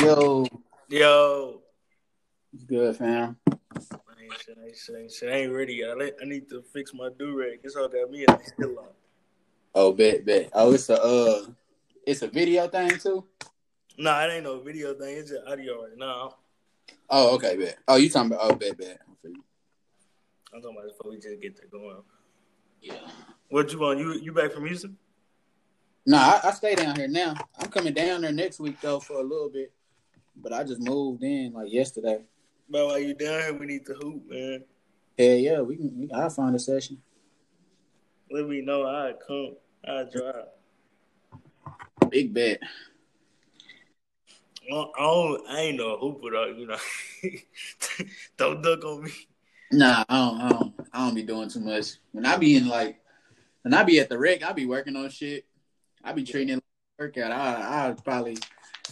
Yo, Yo. It's good fam. I ain't shit, ain't shit, ain't shit. I ain't ready. I, I need to fix my do rag. This all got me in the still on. Oh, bet, bet. Oh, it's a uh, it's a video thing too. Nah, it ain't no video thing. It's just audio right now. Oh, okay, bet. Oh, you talking about? Oh, bet, bet. I feel you. I'm talking about before we just get that going. Yeah. What you want? You you back from Houston? Nah, I, I stay down here now. I'm coming down there next week though for a little bit, but I just moved in like yesterday. But while you down here, we need to hoop, man. Yeah, yeah, we can. We, I'll find a session. Let me know. I come. I drive. Big bet. I don't, I, ain't no hooper though. You know, don't duck on me. Nah, I don't, I don't. I don't be doing too much. When I be in like, when I be at the rec, I be working on shit. I be treating it like a workout. I, I probably,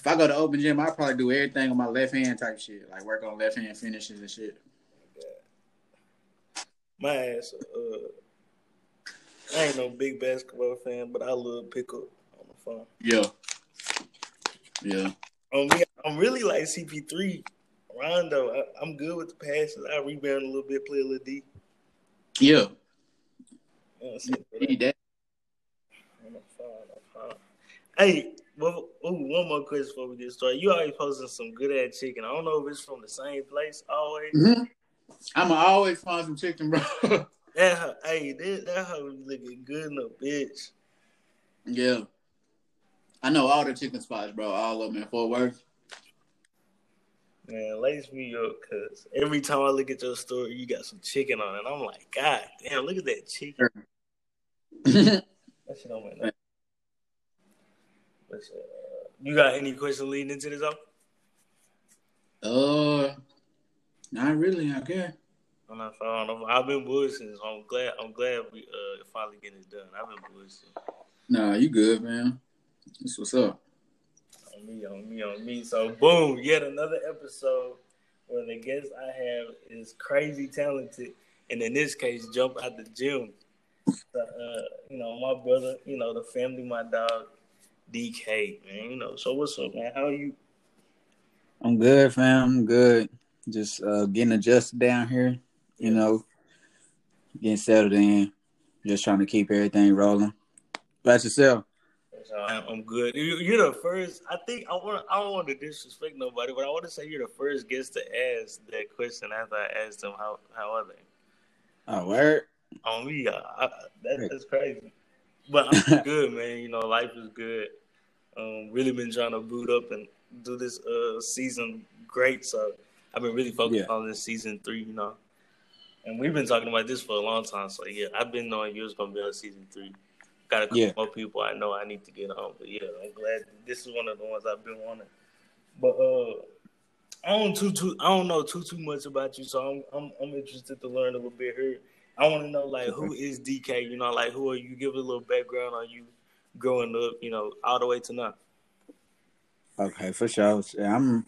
I go to open gym, I probably do everything on my left hand type shit, like work on left hand finishes and shit. My ass. Uh, I ain't no big basketball fan, but I love pickup on the phone. Yeah. Yeah. Me, I'm really like CP3. Rondo, I, I'm good with the passes. I rebound a little bit, play a little D. Yeah. You know what I'm saying? That. On the phone, on the phone. Hey, well, ooh, one more question before we get started. You always posting some good ass chicken. I don't know if it's from the same place always. hmm I'ma always find some chicken, bro. That hoe- hey, that, that hoe looking good in a bitch. yeah. I know all the chicken spots, bro. All of them in Fort Worth. Man, lace me up, cause every time I look at your story, you got some chicken on it. I'm like, God damn, look at that chicken. That shit on my neck. You got any questions leading into this? Though? uh, not really. I guess. I'm not following. I've been bullshitting, so I'm glad. I'm glad we uh finally getting it done. I've been bullshitting. Nah, you good, man. That's what's up. On me, on me, on me. So boom, yet another episode where the guest I have is crazy talented, and in this case, jump out the gym. So, uh, you know, my brother, you know, the family, my dog, DK, man. You know, so what's up, man? How are you? I'm good, fam. I'm good. Just uh, getting adjusted down here. You know, getting settled in. Just trying to keep everything rolling. About yourself. I'm good. You- You're the first. I think I want. I don't want to disrespect nobody, but I want to say you're the first guest to ask that question after I asked them how how are they. Oh, word. On me, I, I, that, that's crazy. But I'm good, man. You know, life is good. Um, really been trying to boot up and do this uh season great. So I've been really focused Yeah. on this season three. You know, and we've been talking about this for a long time. So yeah, I've been knowing you was gonna be on season three. Got a couple Yeah. more people I know I need to get on. But yeah, I'm glad this is one of the ones I've been wanting. But uh, I don't too too I don't know too too much about you, so I'm I'm, I'm interested to learn a little bit here. I want to know like who is DK? You know, like who are you? Give a little background on you growing up. You know, all the way to now. Okay, for sure. I'm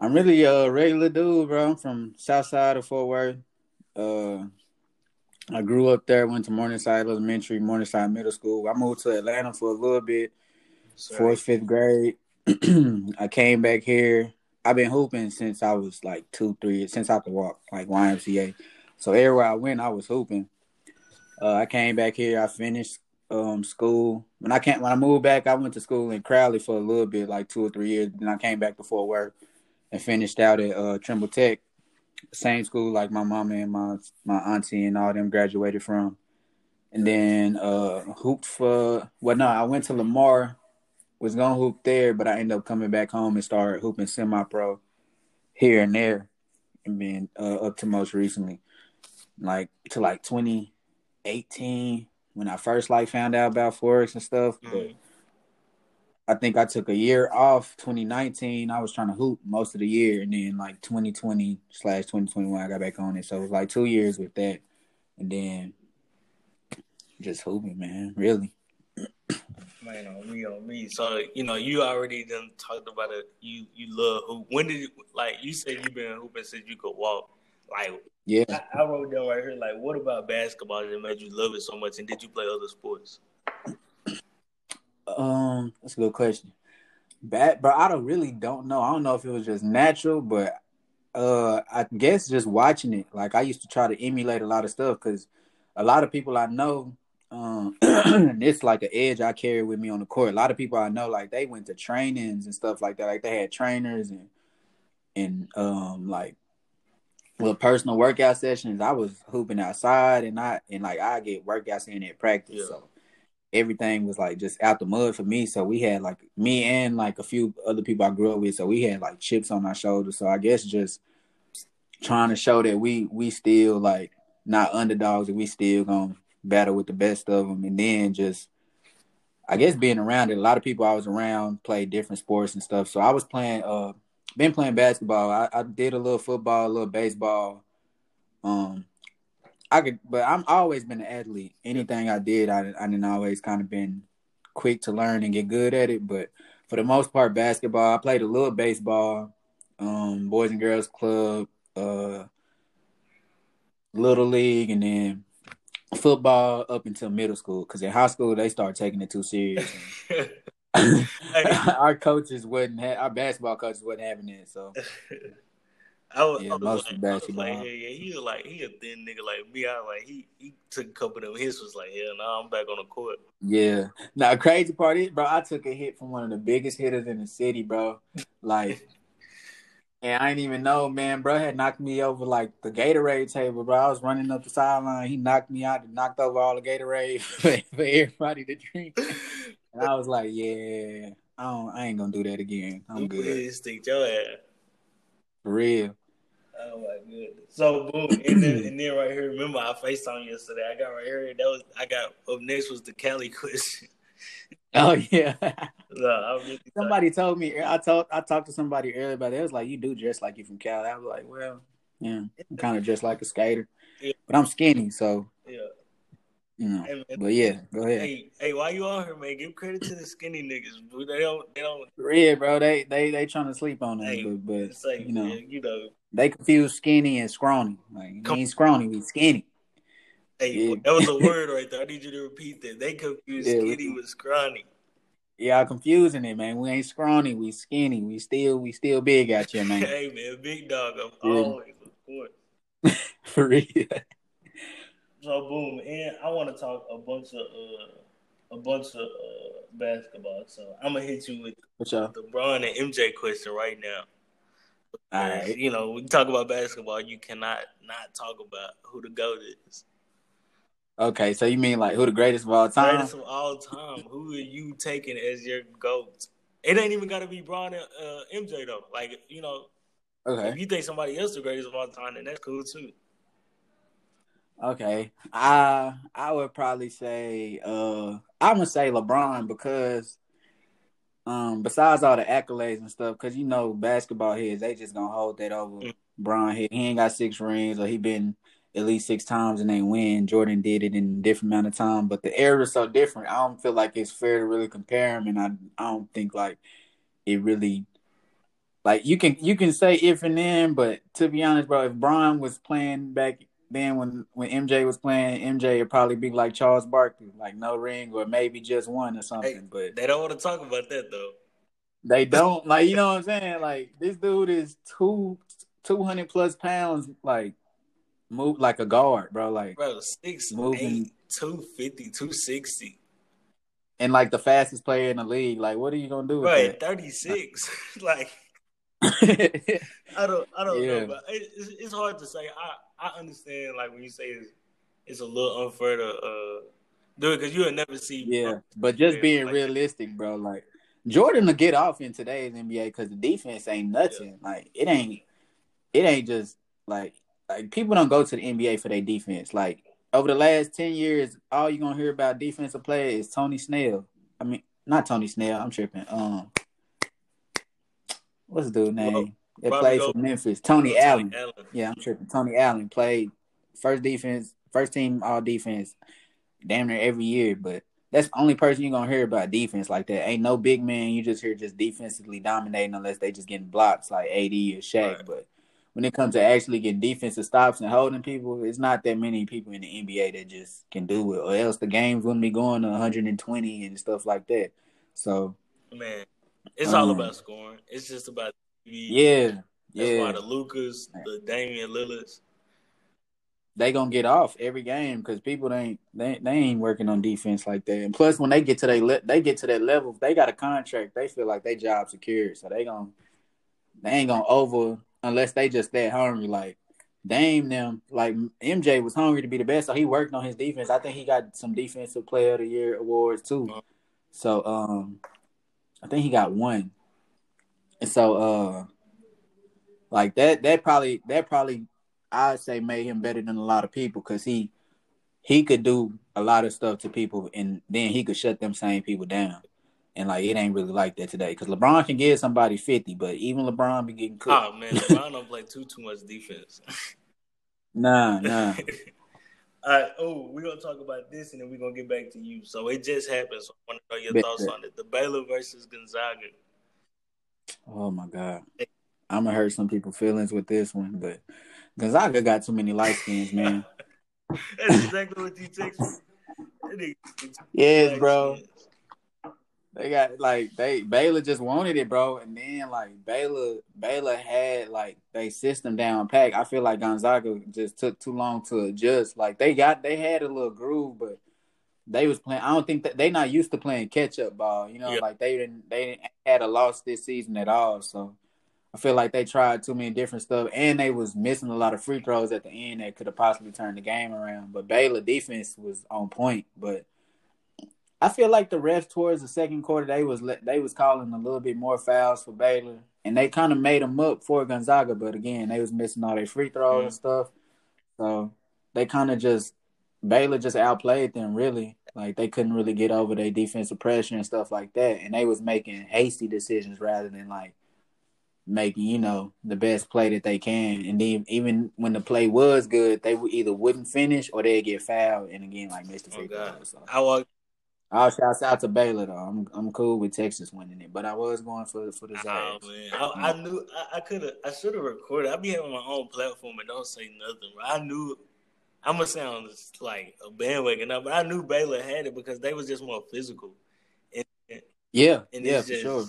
I'm really a regular dude, bro. I'm from South Side of Fort Worth. Uh I grew up there, went to Morningside Elementary, Morningside Middle School. I moved to Atlanta for a little bit, So, fourth, fifth grade. I came back here. I've been hooping since I was like two, three, since I could walk, like YMCA. So everywhere I went, I was hooping. Uh, I came back here. I finished um, school. When I came, when I moved back, I went to school in Crowley for a little bit, like two or three years. Then I came back to Fort Worth and finished out at uh, Trimble Tech, same school like my mama and my my auntie and all them graduated from. And then uh, hooped for well, no, I went to Lamar, was gonna hoop there, but I ended up coming back home and started hooping semi-pro here and there, and then uh, up to most recently, like to like 2018 when I first like found out about forex and stuff. But Mhm. I think I took a year off. 2019, I was trying to hoop most of the year, and then like 2020 slash 2021, I got back on it. So it was like two years with that, and then just hooping, man. Really. Man, on me, on me. So you know, you already done talked about it. You you love hoop. When did you, like you said you've been hooping since you could walk? Like Yeah. I, I wrote down right here. Like, what about basketball that made you love it so much? And did you play other sports? Um, that's a good question. Bad, but I don't really don't know. I don't know if it was just natural, but uh, I guess just watching it. Like I used to try to emulate a lot of stuff because a lot of people I know, um, it's like an edge I carry with me on the court. A lot of people I know, like they went to trainings and stuff like that. Like they had trainers and and um like well personal workout sessions. I was hooping outside and I and like I get workouts in at practice. Yeah. So everything was like just out the mud for me. So we had like me and like a few other people I grew up with. So we had like chips on our shoulders. So I guess just trying to show that we we still like not underdogs and we still gonna battle with the best of them. And then just I guess being around it, a lot of people I was around played different sports and stuff. So I was playing uh been playing basketball. I, I did a little football, a little baseball. Um I could, but I'm always been an athlete. Anything I did, I I didn't always kind of been quick to learn and get good at it. But for the most part, basketball. I played a little baseball, um, boys and girls club, uh, little league, and then football up until middle school. Because in high school, they start taking it too serious. our coaches wouldn't have our basketball coaches wasn't having it. So I was, yeah, I was like, basketball. Was like, yeah, yeah, he was like he a thin nigga like me. I was like he he took a couple of them hits. Was like, yeah, now I'm back on the court. Yeah. Now crazy part is, bro, I took a hit from one of the biggest hitters in the city, bro. Like, and I didn't even know, man. Bro had knocked me over like the Gatorade table, bro. I was running up the sideline. He knocked me out and knocked over all the Gatorade for, for everybody to drink. And I was like, yeah, I don't, I ain't gonna do that again. I'm good. Stick your ass. For real. Oh my goodness. So boom, and then, and then right here, remember I FaceTime yesterday. I got right here. That was I got up next was the Cali question. Oh yeah. no, really somebody told me I told I talked to somebody earlier about it. It was like you do dress like you from Cali. I was like, well, yeah, I'm kind of just like a skater, yeah. but I'm skinny, so yeah. You know, hey, but yeah, go ahead. Hey, hey, why you on here, man? Give credit to the skinny niggas. They don't, they don't. Yeah, bro. They, they, they trying to sleep on us, hey, but, but you know, man, you know, they confuse skinny and scrawny. Like, we ain't scrawny, we skinny. Hey, yeah. that was a word right there. I need you to repeat that. They confuse yeah, skinny with scrawny. Y'all confusing it, man. We ain't scrawny, we skinny. We still, we still big out here, man. hey, man, big dog. I'm yeah. always, of course. For real. So boom, and I want to talk a bunch of uh, a bunch of uh, basketball. So I'm gonna hit you with the Bron and MJ question right now. All right. You know, we talk about basketball. You cannot not talk about who the goat is. Okay, so you mean like who the greatest of all time? Greatest of all time. who are you taking as your goat? It ain't even got to be Bron and uh, MJ though. Like you know, okay. If you think somebody else is the greatest of all time, then that's cool too. Okay. I I would probably say uh I'm gonna say LeBron because um besides all the accolades and stuff, because you know basketball heads they just gonna hold that over mm. Bron He ain't got six rings or he been at least six times and they win. Jordan did it in a different amount of time, but the era is so different. I don't feel like it's fair to really compare them, and I I don't think like it really like you can you can say if and then, but to be honest, bro, if Bron was playing back then when when MJ was playing, MJ would probably be like Charles Barkley, like no ring or maybe just one or something. Hey, but they don't want to talk about that though. They don't like you know what I'm saying. Like this dude is two two hundred plus pounds, like move like a guard, bro. Like bro, six moving eight, 250, 260. And like the fastest player in the league, like what are you gonna do? Right, thirty six. like I don't, I don't yeah. know, but it, it's, it's hard to say. I I understand like when you say it's, it's a little unfair to uh, do it because you'll never see. Yeah, but just being like realistic, bro. Like Jordan will get off in today's NBA because the defense ain't nothing. Yeah. Like it ain't, it ain't just like like people don't go to the NBA for their defense. Like over the last ten years, all you're gonna hear about defensive play is Tony Snell. I mean, not Tony Snell. I'm tripping. Um, what's the dude name? Well, that played for Memphis. Tony, Allen. Allen. Yeah, I'm tripping. Tony Allen played first defense, first team all defense, damn near every year. But that's the only person you're gonna hear about defense like that. Ain't no big man. You just hear just defensively dominating unless they just getting blocks like AD or Shaq. Right. But when it comes to actually getting defensive stops and holding people, it's not that many people in the NBA that just can do it. Or else the games wouldn't be going to 120 and stuff like that. So man, It's um, all about scoring. It's just about yeah, That's yeah. why the Lukas, the Damian Lillards, they gonna get off every game because people ain't they, they ain't working on defense like that. And plus, when they get to they le- they get to that level, they got a contract. They feel like they job secured, so they gonna they ain't gonna over unless they just that hungry. Like Dame them, like MJ was hungry to be the best, so he worked on his defense. I think he got some defensive player of the year awards too. So um, I think he got one. And so uh, like that that probably that probably I'd say made him better than a lot of people because he he could do a lot of stuff to people and then he could shut them same people down. And like it ain't really like that today because LeBron can give somebody fifty, but even LeBron be getting cooked. Oh man, LeBron don't play too too much defense. nah, nah. Right. Oh, we're gonna talk about this and then we're gonna get back to you. So it just happened. So I want to know your thoughts on it. The Baylor versus Gonzaga. Oh my god. I'm gonna hurt some people's feelings with this one, but Gonzaga got too many light skins, man. That's exactly what you text me. Yes, bro. They got like they Baylor just wanted it, bro, and then like Baylor Baylor had like they system down pack. I feel like Gonzaga just took too long to adjust. Like they got they had a little groove, but they was playing. I don't think that they not used to playing catch up ball. You know, yeah. like they didn't they didn't had a loss this season at all. So I feel like they tried too many different stuff, and they was missing a lot of free throws at the end that could have possibly turned the game around. But Baylor defense was on point. But I feel like the refs towards the second quarter they was they was calling a little bit more fouls for Baylor, and they kind of made them up for Gonzaga. But again, they was missing all their free throws mm-hmm. and stuff, so they kind of just Baylor just outplayed them really. Like they couldn't really get over their defensive pressure and stuff like that, and they was making hasty decisions rather than like making you know the best play that they can. And then even when the play was good, they would either wouldn't finish or they'd get fouled and again like missed the free throw. So. I walk. I'll shout out to Baylor though. I'm I'm cool with Texas winning it, but I was going for for the Zags. Oh man, I, I knew I, I could have I should have recorded. I be having my own platform and don't say nothing. I knew I'm gonna sound like a bandwagon now, but I knew Baylor had it because they was just more physical. And, yeah, and yeah, just, for sure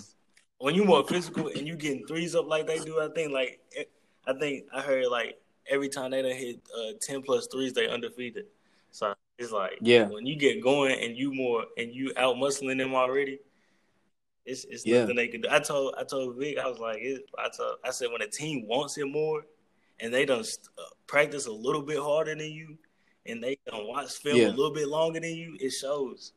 when you more physical and you getting threes up like they do, I think like I think I heard like every time they done hit uh, ten plus threes, they undefeated. So it's like yeah, when you get going and you more and you out muscling them already, it's it's yeah. nothing they can do. I told I told Vic I was like it, I told I said when a team wants it more and they don't uh, practice a little bit harder than you and they don't watch film yeah. a little bit longer than you, it shows.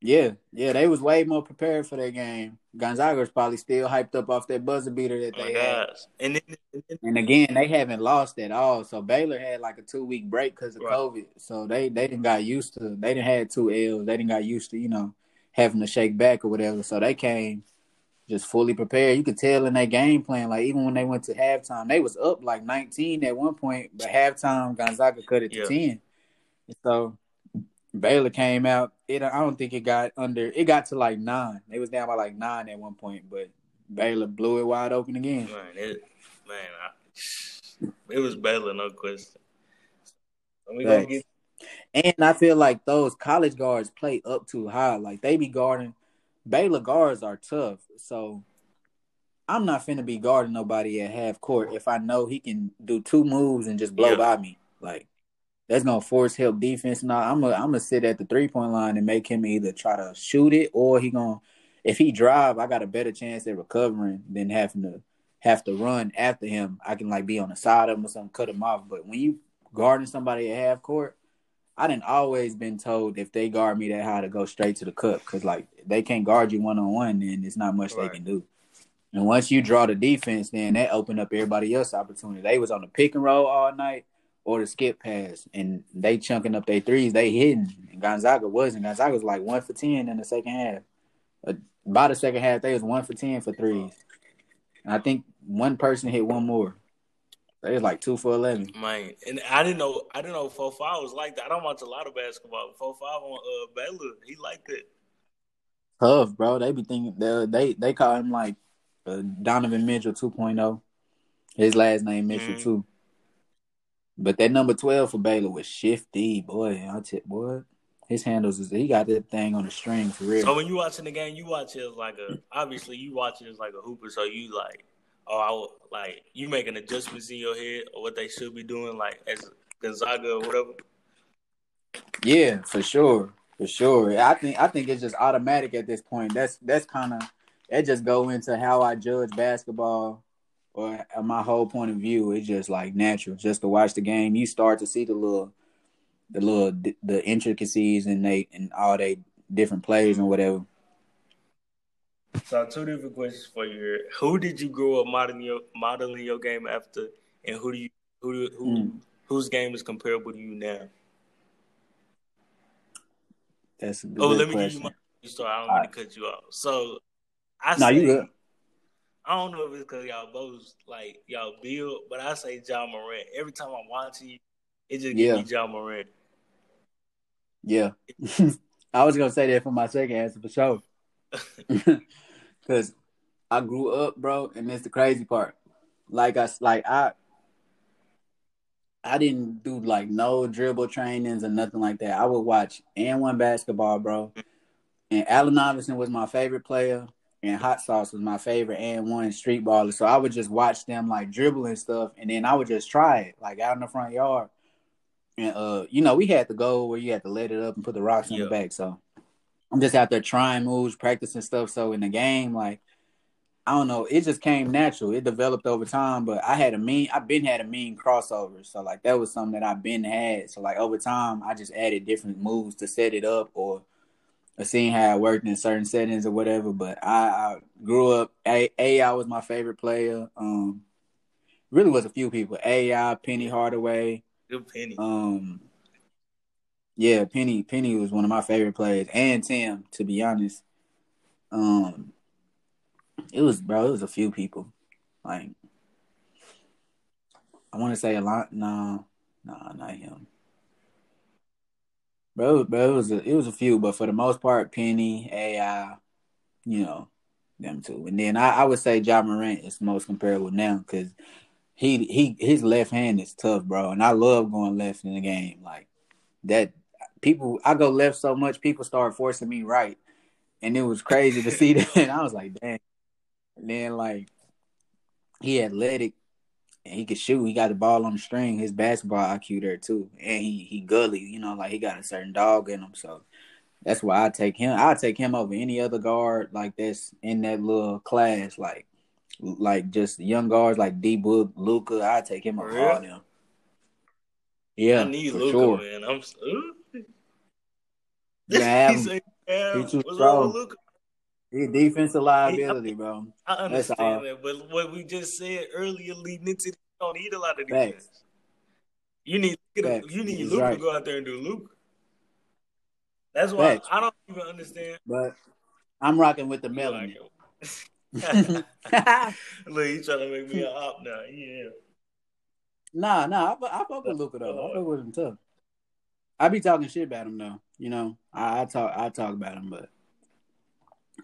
Yeah, yeah, they was way more prepared for that game. Gonzaga was probably still hyped up off that buzzer beater that oh they had. And then, and, again, they haven't lost at all. So Baylor had like a two week break because of right. COVID. So they they didn't got used to. They didn't had two L's. They didn't got used to you know having to shake back or whatever. So they came just fully prepared. You could tell in their game plan, like even when they went to halftime, they was up like 19 at one point, but halftime Gonzaga cut it to yeah. 10. So Baylor came out. It I don't think it got under. It got to like nine. It was down by like nine at one point, but Baylor blew it wide open again. Man, it, man, I, it was Baylor, no question. Get... And I feel like those college guards play up too high. Like they be guarding. Baylor guards are tough, so I'm not finna be guarding nobody at half court if I know he can do two moves and just blow yeah. by me. Like that's gonna force help defense. Now I'm gonna I'm gonna sit at the three point line and make him either try to shoot it or he gonna if he drive, I got a better chance at recovering than having to have to run after him. I can like be on the side of him or something, cut him off. But when you guarding somebody at half court, I didn't always been told if they guard me that high to go straight to the cup because like they can't guard you one on one, then it's not much right. they can do. And once you draw the defense, then that opened up everybody else opportunity. They was on the pick and roll all night or the skip pass, and they chunking up their threes. They hitting. And Gonzaga wasn't. Gonzaga was like one for ten in the second half. Uh, by the second half, they was one for ten for threes. And I think one person hit one more. They was like two for eleven. Man, and I didn't know. I didn't know four five was like that. I don't watch a lot of basketball. Four five on uh, Baylor, he liked it. Tough, bro. They be thinking they they they call him like uh, Donovan Mitchell 2.0. His last name Mitchell mm-hmm. too. But that number twelve for Baylor was shifty, boy. I tell boy, his handles is he got that thing on the string for real. So when you watching the game, you watch it as like a obviously you watch it as like a hooper. So you like, oh, I like you making adjustments in your head or what they should be doing, like as Gonzaga or whatever. Yeah, for sure, for sure. I think I think it's just automatic at this point. That's that's kind of that just go into how I judge basketball or my whole point of view. It's just like natural, just to watch the game. You start to see the little the little the intricacies and they and all they different plays and whatever. So two different questions for you. Who did you grow up modeling your modeling your game after, and who do you who who mm. whose game is comparable to you now? That's a good oh. Let me question. give you my story. I don't mean to cut you off. So I no, you good. I don't know if it's because y'all both like y'all build, but I say Ja Morant. Every time I'm watching you, it just Yeah. gives me Ja Morant. Yeah, I was gonna say that for my second answer for sure. Cause I grew up, bro, and that's the crazy part. Like I like I I didn't do like no dribble trainings or nothing like that. I would watch AND1 basketball, bro. And Allen Iverson was my favorite player, and Hot Sauce was my favorite AND1 street baller. So I would just watch them like dribbling stuff, and then I would just try it like out in the front yard. And uh, you know, we had to go where you had to let it up and put the rocks in Yeah. the back. So I'm just out there trying moves, practicing stuff. So in the game, like I don't know, it just came natural. It developed over time, but I had a mean I've been had a mean crossover. So like that was something that I've been had. So like over time I just added different moves to set it up or or seeing how it worked in certain settings or whatever. But I, I grew up A AI was my favorite player. Um really was a few people. AI, Penny Hardaway, Good penny. um, yeah, Penny Penny was one of my favorite players, and Tim, to be honest. Um, it was bro, it was a few people. Like, I want to say a lot. Nah, nah, not him. Bro, bro, it was a, it was a few, but for the most part, Penny, AI, you know, them two, and then I, I would say Ja Morant is most comparable now because he he his left hand is tough, bro, and I love going left in the game. Like that, people I go left so much, people start forcing me right, and it was crazy to see that. And I was like, dang. And then like he athletic he could shoot. He got the ball on the string. His basketball IQ there too, and he he gully. You know, like he got a certain dog in him. So that's why I take him. I take him over any other guard like this in that little class. Like like just young guards like D Book, Luka. I take him over all them. Yeah, I need Luka, sure. man. I'm. s- Ooh. You have He him. said, "Yeah, He too what's wrong strong. Luka?" He defensive liability, bro. I That's all. understand that, but what we just said earlier, leading into don't need a lot of Facts. defense. You need Facts. you need He's Luka right. to go out there and do Luka. That's why Facts. I don't even understand. But I'm rocking with the You him. Look, he trying to make me a op now. Yeah. Nah, nah, I, I fuck with Luka though. I oh, fuck with him tough. I be talking shit about him though. You know, I, I talk, I talk about him, but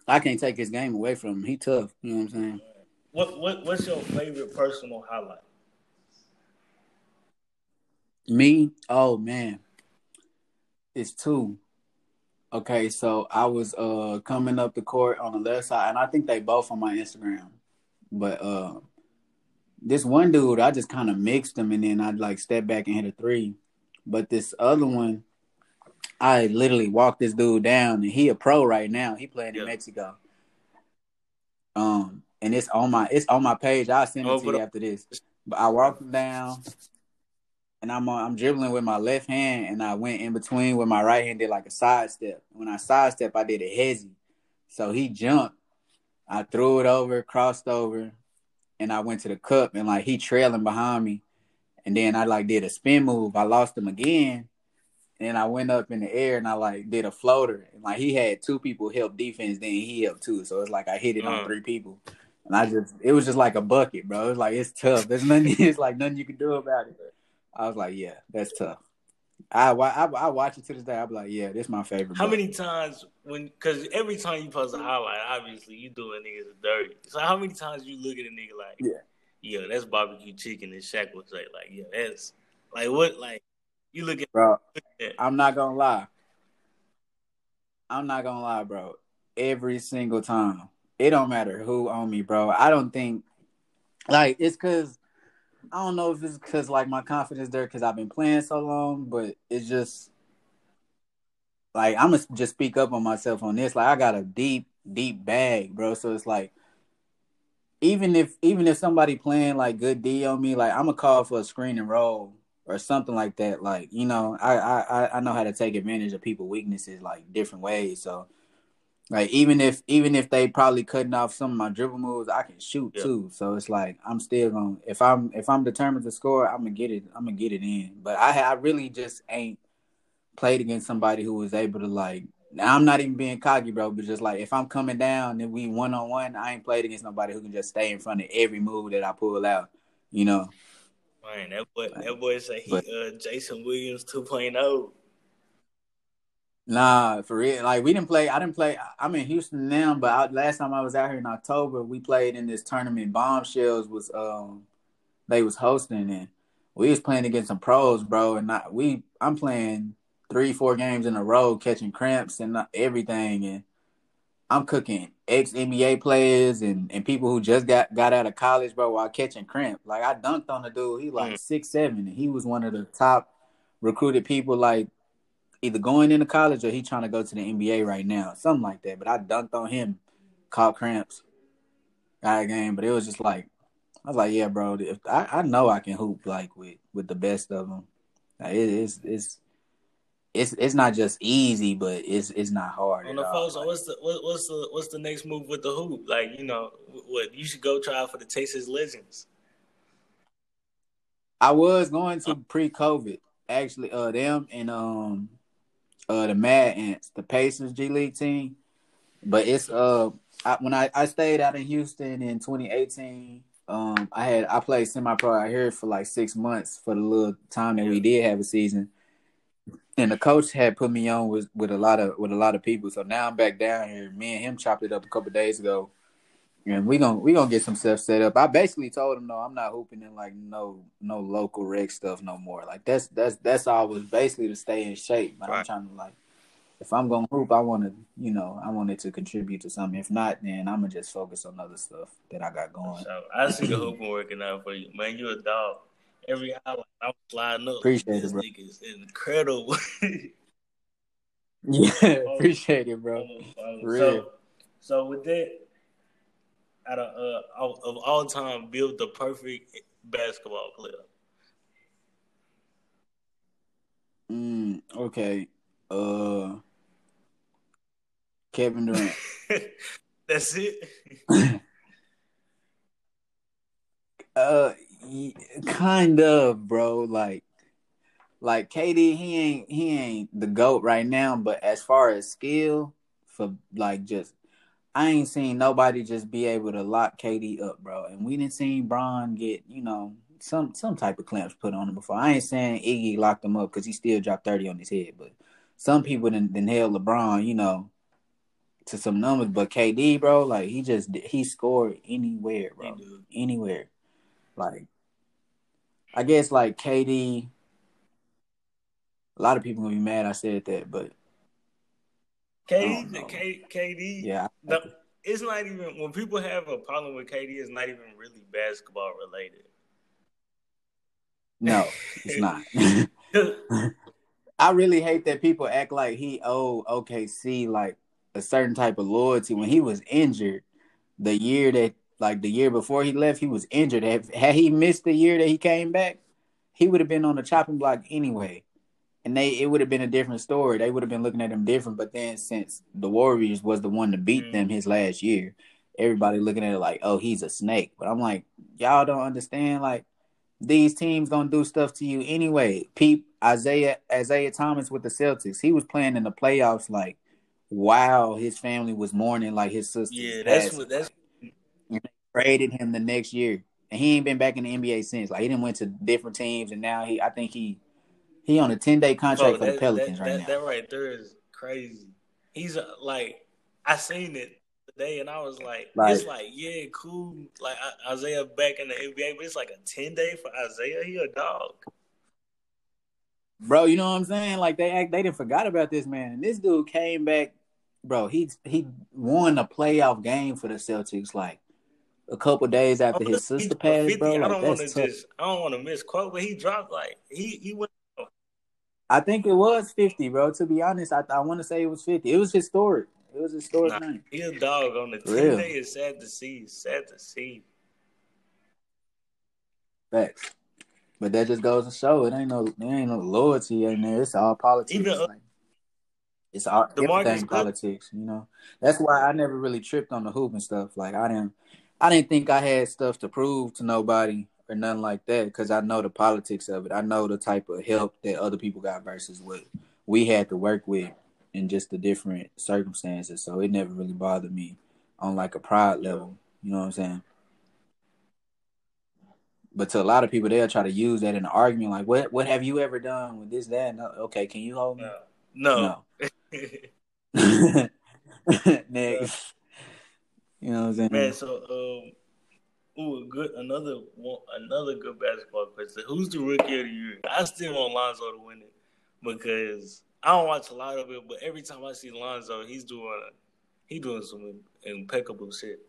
I can't take his game away from him. He tough. You know what I'm saying? What what what's your favorite personal highlight? Me, oh man, it's two. Okay, so I was uh coming up the court on the left side, and I think they both on my Instagram. But uh, this one dude, I just kind of mixed him, and then I'd like step back and hit a three. But this other one, I literally walked this dude down, and he a pro right now. He playing Yeah. in Mexico. Um, and it's on my it's on my page. I'll send it Oh, to you after this. But I walked him down, and I'm on, I'm dribbling with my left hand, and I went in between with my right hand, did like a sidestep. When I sidestep, I did a hezzy. So he jumped. I threw it over, crossed over, and I went to the cup, and like he trailing behind me, and then I like did a spin move. I lost him again, and I went up in the air, and I like did a floater, and like he had two people help defense, then he helped too. So it's like I hit it on Uh. three people. And I just, it was just like a bucket, bro. It was like, it's tough. There's nothing, it's like nothing you can do about it. I was like, yeah, that's tough. I, I, I watch it to this day. I'm like, yeah, this is my favorite. How bucket. many times when because every time you post a highlight, obviously you doing niggas dirty. So how many times you look at a nigga like, Yeah. yeah, that's barbecue chicken, and Shaq would say like, yeah, that's like what like you look at Bro. I'm not gonna lie. I'm not gonna lie, bro. Every single time, it don't matter who on me, bro. I don't think like it's because I don't know if it's because like my confidence there because I've been playing so long, but it's just like I'm gonna just speak up on myself on this. Like I got a deep, deep bag, bro. So it's like even if even if somebody playing like good D on me, like I'm gonna call for a screen and roll or something like that. Like you know, I I I know how to take advantage of people' weaknesses like different ways. So like even if even if they probably cutting off some of my dribble moves, I can shoot yeah. too. So it's like I'm still gonna if I'm if I'm determined to score, I'm gonna get it. I'm gonna get it in. But I I really just ain't played against somebody who was able to like. Now I'm not even being cocky, bro, but just like if I'm coming down and we one on one, I ain't played against nobody who can just stay in front of every move that I pull out. You know. Man, that boy, that boy say he but, uh, Jason Williams 2.0. Nah, for real. Like we didn't play. I didn't play. I'm in Houston now, but I, last time I was out here in October, we played in this tournament. Bombshells was um they was hosting and we was playing against some pros, bro. And not we. I'm playing three, four games in a row, catching cramps and everything, and I'm cooking ex NBA players and, and people who just got, got out of college, bro, while catching cramp. Like I dunked on the dude. He like mm. six seven, and he was one of the top recruited people. Like either going into college or he trying to go to the NBA right now, something like that. But I dunked on him, caught cramps, got a game. But it was just like I was like, yeah, bro. If I, I know I can hoop like with with the best of them. Like, it, it's it's it's it's not just easy, but it's it's not hard. On the phone, so what's the what, what's the what's the next move with the hoop? Like you know, what you should go try for the Texas Legends. I was going to pre-COVID actually. Uh, them and um uh the Mad Ants, the Pacers G League team. But it's uh I, when I, I stayed out in Houston in 2018, um I had I played semi pro out here for like six months for the little time that we did have a season. And the coach had put me on with, with a lot of with a lot of people. So now I'm back down here. Me and him chopped it up a couple days ago and we gonna we gonna get some stuff set up. I basically told him no, I'm not hooping in like no no local rec stuff no more. Like that's that's that's all was basically to stay in shape. But right. I'm trying to like if I'm gonna hoop, I want to you know I want it to contribute to something. If not, then I'm gonna just focus on other stuff that I got going. So I see the hooping working out for you, man. You a dog. Every hour I'm sliding up. Appreciate this it, bro. Is incredible. yeah, appreciate it, bro. So, so with that out of uh of all time build the perfect basketball player? Mm, okay. Uh Kevin Durant. That's it. uh kind of, bro. Like like KD, he ain't he ain't the GOAT right now, but as far as skill for like just I ain't seen nobody just be able to lock KD up, bro. And we didn't see Bron get, you know, some some type of clamps put on him before. I ain't saying Iggy locked him up because he still dropped 30 on his head, but some people didn't, didn't held LeBron, you know, to some numbers. But KD, bro, like he just he scored anywhere, bro. Anywhere. Like I guess like KD a lot of people gonna be mad I said that, but KD, K, KD. Yeah. No, it's not even when people have a problem with KD. It's not even really basketball related. No, it's not. I really hate that people act like he owed OKC like a certain type of loyalty when he was injured. The year that, like the year before he left, he was injured. Had, had he missed the year that he came back, he would have been on the chopping block anyway and they it would have been a different story. They would have been looking at him different. But then since the Warriors was the one to beat mm. them his last year, everybody looking at it like, oh, he's a snake. But I'm like, y'all don't understand. Like these teams gonna do stuff to you anyway. Peep Isaiah Isaiah Thomas with the Celtics. He was playing in the playoffs like wow, his family was mourning like his sister. Yeah, that's what that's. Traded him the next year, and he ain't been back in the NBA since. Like he didn't went to different teams, and now he, I think he he on a ten day contract Bro, that, for the Pelicans that, right that, now. That right there is crazy. He's uh, like, I seen it today, and I was like, like, it's like, yeah, cool. Like Isaiah back in the NBA, but it's like a ten day for Isaiah. He a dog. Bro, you know what I'm saying? Like they act, they didn't forgot about this man, and this dude came back bro, he he won a playoff game for the Celtics like a couple days oh, after his sister passed, 50, bro. Like, I don't want to just I don't want to misquote, but he dropped like he he went. I think it was fifty, bro. To be honest, I I want to say it was fifty. It was historic. It was historic nah, night. He a dog on the team. Day is sad to see. Sad to see. Facts. But that just goes to show it ain't no there ain't no loyalty in there. It's all politics. Even, uh, like, it's all the everything politics, you know. That's why I never really tripped on the hoop and stuff. Like I didn't I didn't think I had stuff to prove to nobody or nothing like that because I know the politics of it. I know the type of help that other people got versus what we had to work with in just the different circumstances. So it never really bothered me on like a pride level. You know what I'm saying? But to a lot of people, they'll try to use that in an argument, like, "What what have you ever done with this, that?" No. Okay, can you hold me? No. no. Next. You know what I'm saying? Man, so um, ooh, good another one, another good basketball question. Who's the rookie of the year? I still want Lonzo to win it because I don't watch a lot of it, but every time I see Lonzo, he's doing he doing some impeccable shit.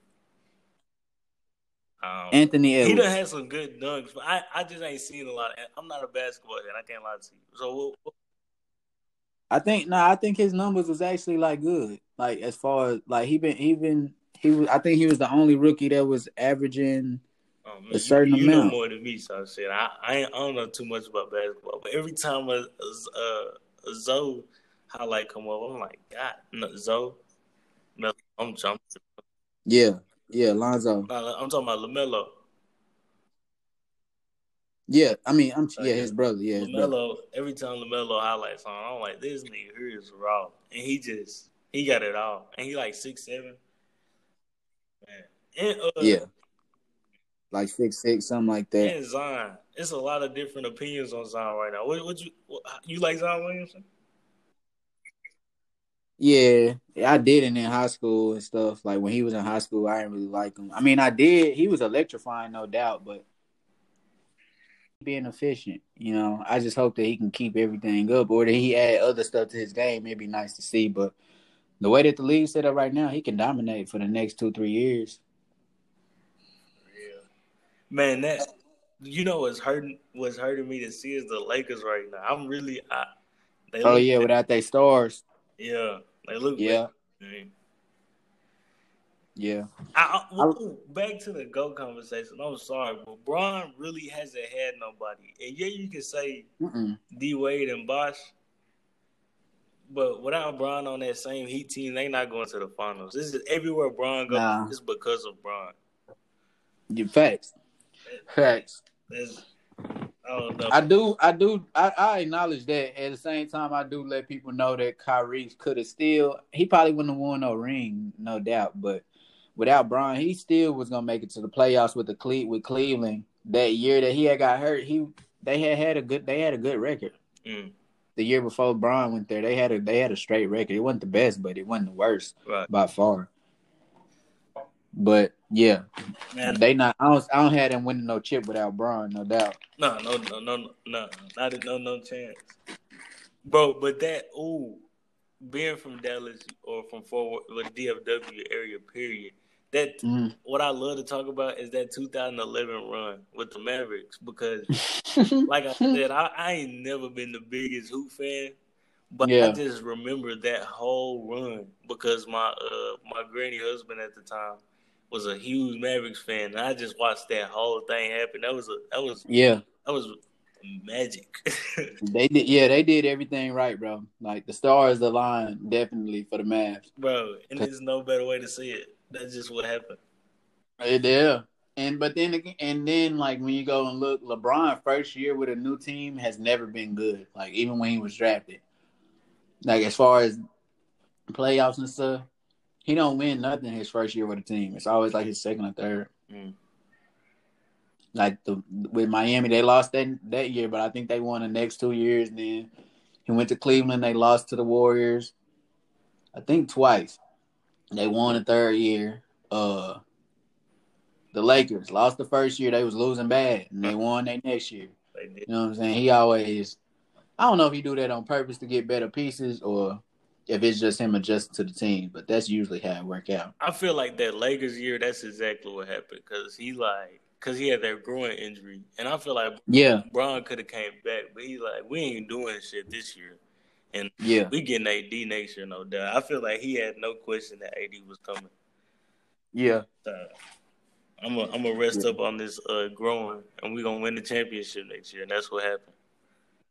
Um, Anthony Edwards. He done had some good dunks, but I, I just ain't seen a lot. Of, I'm not a basketball head. I can't lie to you. So what, what, I think no, nah, I think his numbers was actually like good. Like as far as like he been even he was. I think he was the only rookie that was averaging oh, a certain you, you amount. know more than me, so I said I I, I don't know too much about basketball, but every time a, a, a Zoe highlight come up, I'm like, God, no, Zoe, no, I'm jumping. Yeah, yeah, Lonzo. I'm talking about Lamelo. Yeah, I mean, I'm yeah, his brother. Yeah, his Lamelo. Brother. Every time Lamelo highlights on, I'm like, this nigga here is raw, and he just he got it all, and he like six seven. And, uh, yeah, like six six, something like that. And Zion, it's a lot of different opinions on Zion right now. What, what you what, you like Zion Williamson? Yeah, I did in high school and stuff. Like when he was in high school, I didn't really like him. I mean, I did. He was electrifying, no doubt, but being efficient, you know. I just hope that he can keep everything up, or that he add other stuff to his game. It'd be nice to see. But the way that the league set up right now, he can dominate for the next two, three years. Yeah, man, that you know what's hurting what's hurting me to see is the Lakers right now. I'm really, I, oh yeah, without their stars. Yeah, they look. Yeah. Yeah. I, I, back to the go conversation. I'm sorry, but Bron really hasn't had nobody. And yeah, you can say D Wade and Bosh, but without Bron on that same Heat team, they not going to the finals. This is everywhere Bron goes. Nah. It's because of Bron. Yeah, facts. Facts. I, I do, I do, I, I, acknowledge that. At the same time, I do let people know that Kyrie could have still. He probably wouldn't have won no ring, no doubt. But without Bron, he still was gonna make it to the playoffs with the Cle- with Cleveland that year that he had got hurt. He they had had a good they had a good record. Mm. The year before Bron went there, they had a they had a straight record. It wasn't the best, but it wasn't the worst right. by far. But yeah, Man. they not. I don't. I don't have them winning no chip without Bron, no doubt. No, no, no, no, no, no, not no, no chance, bro. But that ooh, being from Dallas or from Fort Worth, DFW area, period. That mm. what I love to talk about is that 2011 run with the Mavericks because, like I said, I, I ain't never been the biggest Hoop fan, but yeah. I just remember that whole run because my uh my granny husband at the time was a huge Mavericks fan, and I just watched that whole thing happen. That was a that was yeah that was magic. they did yeah they did everything right, bro. Like the stars aligned definitely for the Mavs, bro. And there's no better way to see it. That's just what happened. Yeah. And but then again, and then like when you go and look, LeBron first year with a new team has never been good. Like even when he was drafted, like as far as playoffs and stuff, he don't win nothing his first year with a team. It's always like his second or third. Mm. Like the with Miami, they lost that that year, but I think they won the next two years. And then he went to Cleveland. They lost to the Warriors. I think twice. They won the third year. Uh, the Lakers lost the first year. They was losing bad, and they won that next year. You know what I'm saying? He always. I don't know if he do that on purpose to get better pieces or if it's just him adjusting to the team. But that's usually how it work out. I feel like that Lakers year, that's exactly what happened because he like because he had that groin injury, and I feel like Yeah, Bron could have came back, but he like we ain't doing shit this year, and yeah, we getting AD next year, no doubt. I feel like he had no question that AD was coming. yeah. So I'm gonna I'm gonna rest Yeah. up on this uh growing, and we gonna win the championship next year, and that's what happened.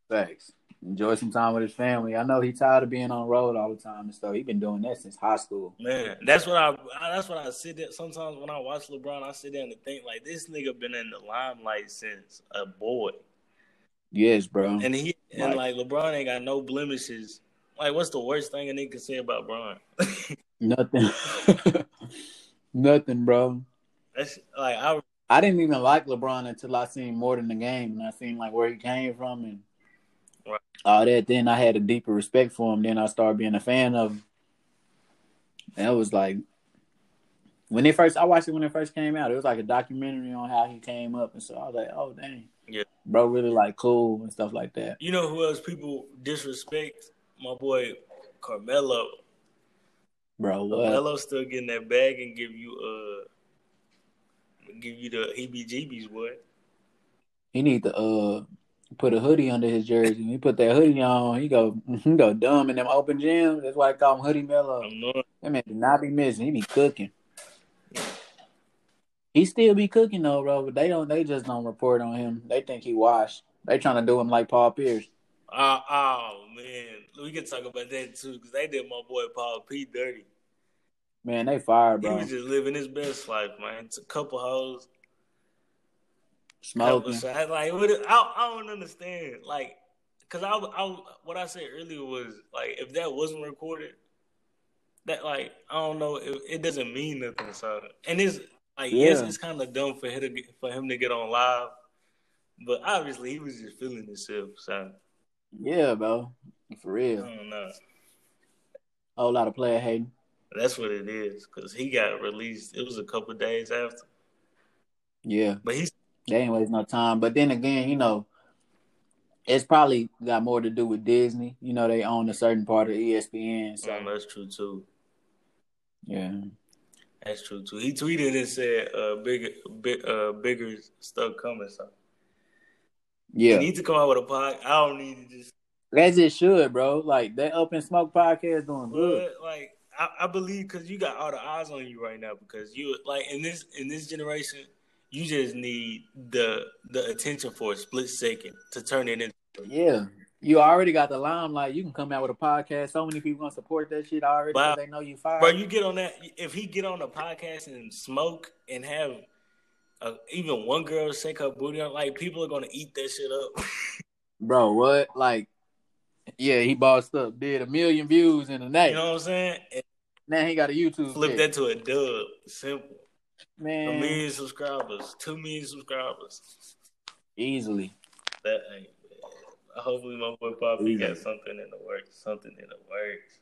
Thanks. Enjoy some time with his family. I know he tired of being on the road all the time and stuff. He been doing that since high school. Man, that's what I. That's what I sit there. Sometimes when I watch LeBron, I sit there and think like this nigga been in the limelight since a boy, Yes, bro. and he and Like- like LeBron ain't got no blemishes. Like, what's the worst thing a nigga can say about Bron? Nothing. Nothing, bro. that's like I. I didn't even like LeBron until I seen more than the game and I seen like where he came from and Right. all that. Then I had a deeper respect for him. Then I started being a fan of him. And it was like when it first I watched it when it first came out. It was like a documentary on how he came up and so I was like, oh dang. Bro really like cool and stuff like that. You know who else people disrespect? My boy Carmelo. Bro, what? Carmelo still getting that bag and give you uh give you the heebie-jeebies, boy. He need to uh put a hoodie under his jersey. He put that hoodie on, he go he go dumb in them open gyms. That's why I call him Hoodie Melo. That man do not be missing. He be cooking. He still be cooking though, bro. But they don't. They just don't report on him. They think he washed. They trying to do him like Paul Pierce. Oh, oh man, we can talk about that too because they did my boy Paul P dirty. Man, they fired, He bro. was just living his best life, man. It's a couple hoes, Smoking. couple. Like, what? I, I don't understand. Like, cause I, I, what I said earlier was like, if that wasn't recorded, that like, I don't know, it, it doesn't mean nothing. So, and it's like, yes, it's kind of dumb for him to get, for him to get on live, but obviously he was just feeling himself. So, Yeah, bro. For I real. don't know. Whole lot of player hating. That's what it is, cause he got released. It was a couple days after, Yeah. but he's They ain't waste no time. But then again, you know, it's probably got more to do with Disney. You know, they own a certain part of ESPN. So um, that's true too. yeah. That's true too. He tweeted and said, uh, "Bigger, big, uh, bigger stuff coming." So Yeah. you need to come out with a pod. I don't need to just. As it should, bro. Like that Up and Smoke podcast doing good. Like, I, I believe because you got all the eyes on you right now. Because you like in this in this generation, you just need the the attention for a split second to turn it into. Yeah. You already got the limelight. You can come out with a podcast. So many people gonna support that shit already Wow. they know you fired. Bro, you get on that. If he get on the podcast and smoke and have uh, even one girl shake her booty, on, like people are gonna eat that shit up. Bro, what? Like, yeah, he bossed up, did a million views in a night. you know what I'm saying? And now he got a YouTube. flip that to a dub. Simple. Man, A million subscribers, two million subscribers. easily. That ain't. Hopefully, my boy Poppy got something in the works. Something in the works.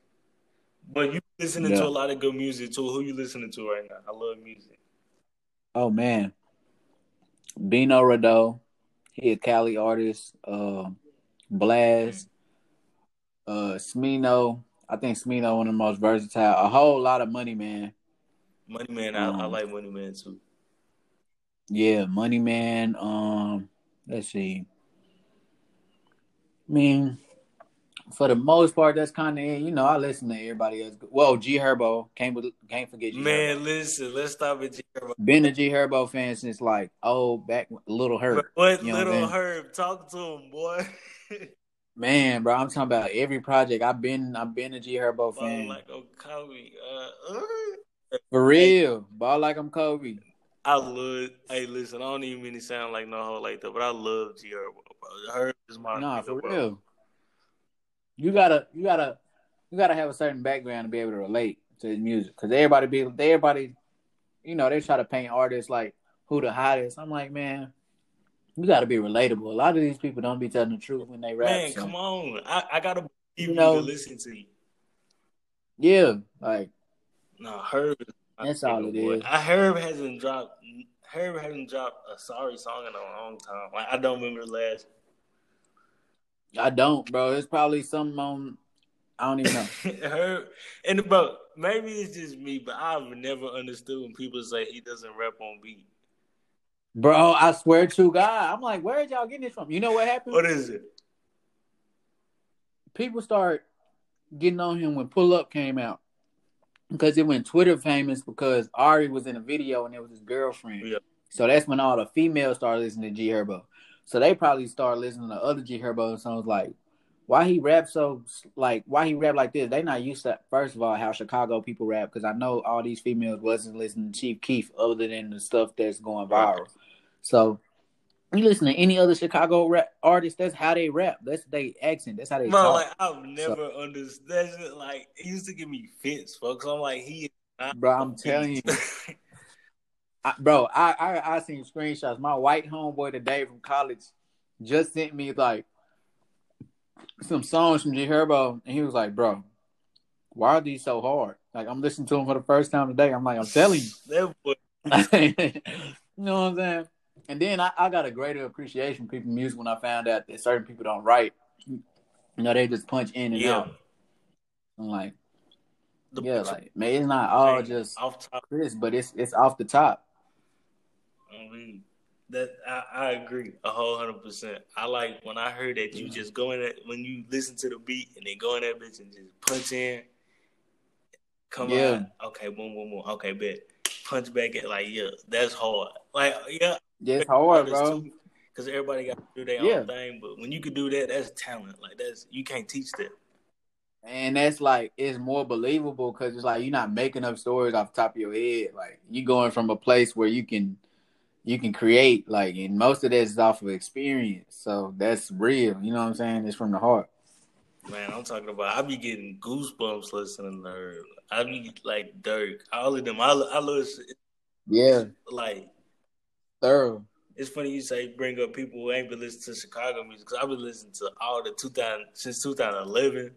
But you listening Yeah. to a lot of good music too. Who you listening to right now? I love music. Oh man, Bino Rideaux, he a Cali artist. Uh, Blxst, uh, Smino. I think Smino one of the most versatile. A whole lot of money, man. Money Man, I, I Um, like Money Man too. Yeah, Money Man. Um, let's see. I mean, for the most part, that's kind of it. you know I listen to everybody else. Well, G Herbo can't can't forget G Man, Herbo. listen, let's stop at G Herbo. Been a G Herbo fan since like oh back Little Herb. What You know little? Herb? Talk to him, boy. Man, bro, I'm talking about every project. I've been I've been a G Herbo Ball fan like a Kobe. Uh, uh. for real. Ball like I'm Kobe. I love. Hey, listen, I don't even mean to sound like no hoe like that, but I love G Herb. Herb is my Nah, for bro. real. You gotta you gotta you gotta have a certain background to be able to relate to his music because everybody be everybody, you know, they try to paint artists like who the hottest. I'm like, man, you gotta be relatable. A lot of these people don't be telling the truth when they rap. Man, so- come on. I, I gotta believe You you, know- to listen to you. Yeah, like No, Herb. That's all it boy. is. I, Herb hasn't dropped. Herb hasn't dropped a sorry song in a long time. Like I don't remember the last. I don't, bro. It's probably something on I don't even know. Herb, and bro, maybe it's just me, but I've never understood when people say he doesn't rap on beat. Bro, I swear to God, I'm like, where did y'all getting this from? You know what happened? What is it? People start getting on him when Pull Up came out because it went Twitter famous because Ari was in a video and it was his girlfriend. Yeah. So that's when all the females started listening to G Herbo. So they probably start listening to other G Herbo songs like why he rap so like why he rap like this. They not used to first of all how Chicago people rap because I know all these females wasn't listening to Chief Keef other than the stuff that's going viral. So you listen to any other Chicago rap artist, that's how they rap. That's they accent. That's how they Bro, talk. like I've never understood. That's just, like it used to give me fits, folks. I'm like he. is not Bro, I'm telling beat. I, bro, I, I I seen screenshots. My white homeboy today from college just sent me like some songs from G Herbo, and he was like, "Bro, why are these so hard?" Like I'm listening to them for the first time today. I'm like, I'm telling you, you know what I'm saying. And then I, I got a greater appreciation for people's music when I found out that certain people don't write. You know, they just punch in and yeah. out. I'm like, The yeah, like man, it's not all man, just off top. Chris, but it's it's off the top. I mean, that I, I agree a whole hundred percent. I like when I heard that you just go in that when you listen to the beat and then go in that bitch and just punch in. Come Yeah. on, okay, boom, boom, boom, okay, bet. Punch back at like yeah, that's hard. Like yeah, Yeah, it's hard, bro. too, Cause everybody got to do their Yeah. own thing, but when you can do that, that's talent. Like that's you can't teach that. And that's like it's more believable because it's like you're not making up stories off the top of your head. Like you're going from a place where you can you can create, like, and most of that is off of experience. So that's real. You know what I'm saying? It's from the heart. Man, I'm talking about. I be getting goosebumps listening to her. I be like Durk, all of them. I I listen Yeah, like thorough. it's funny you say bring up people who ain't been listening to Chicago music because I've been listening to all the 2000 since 2011.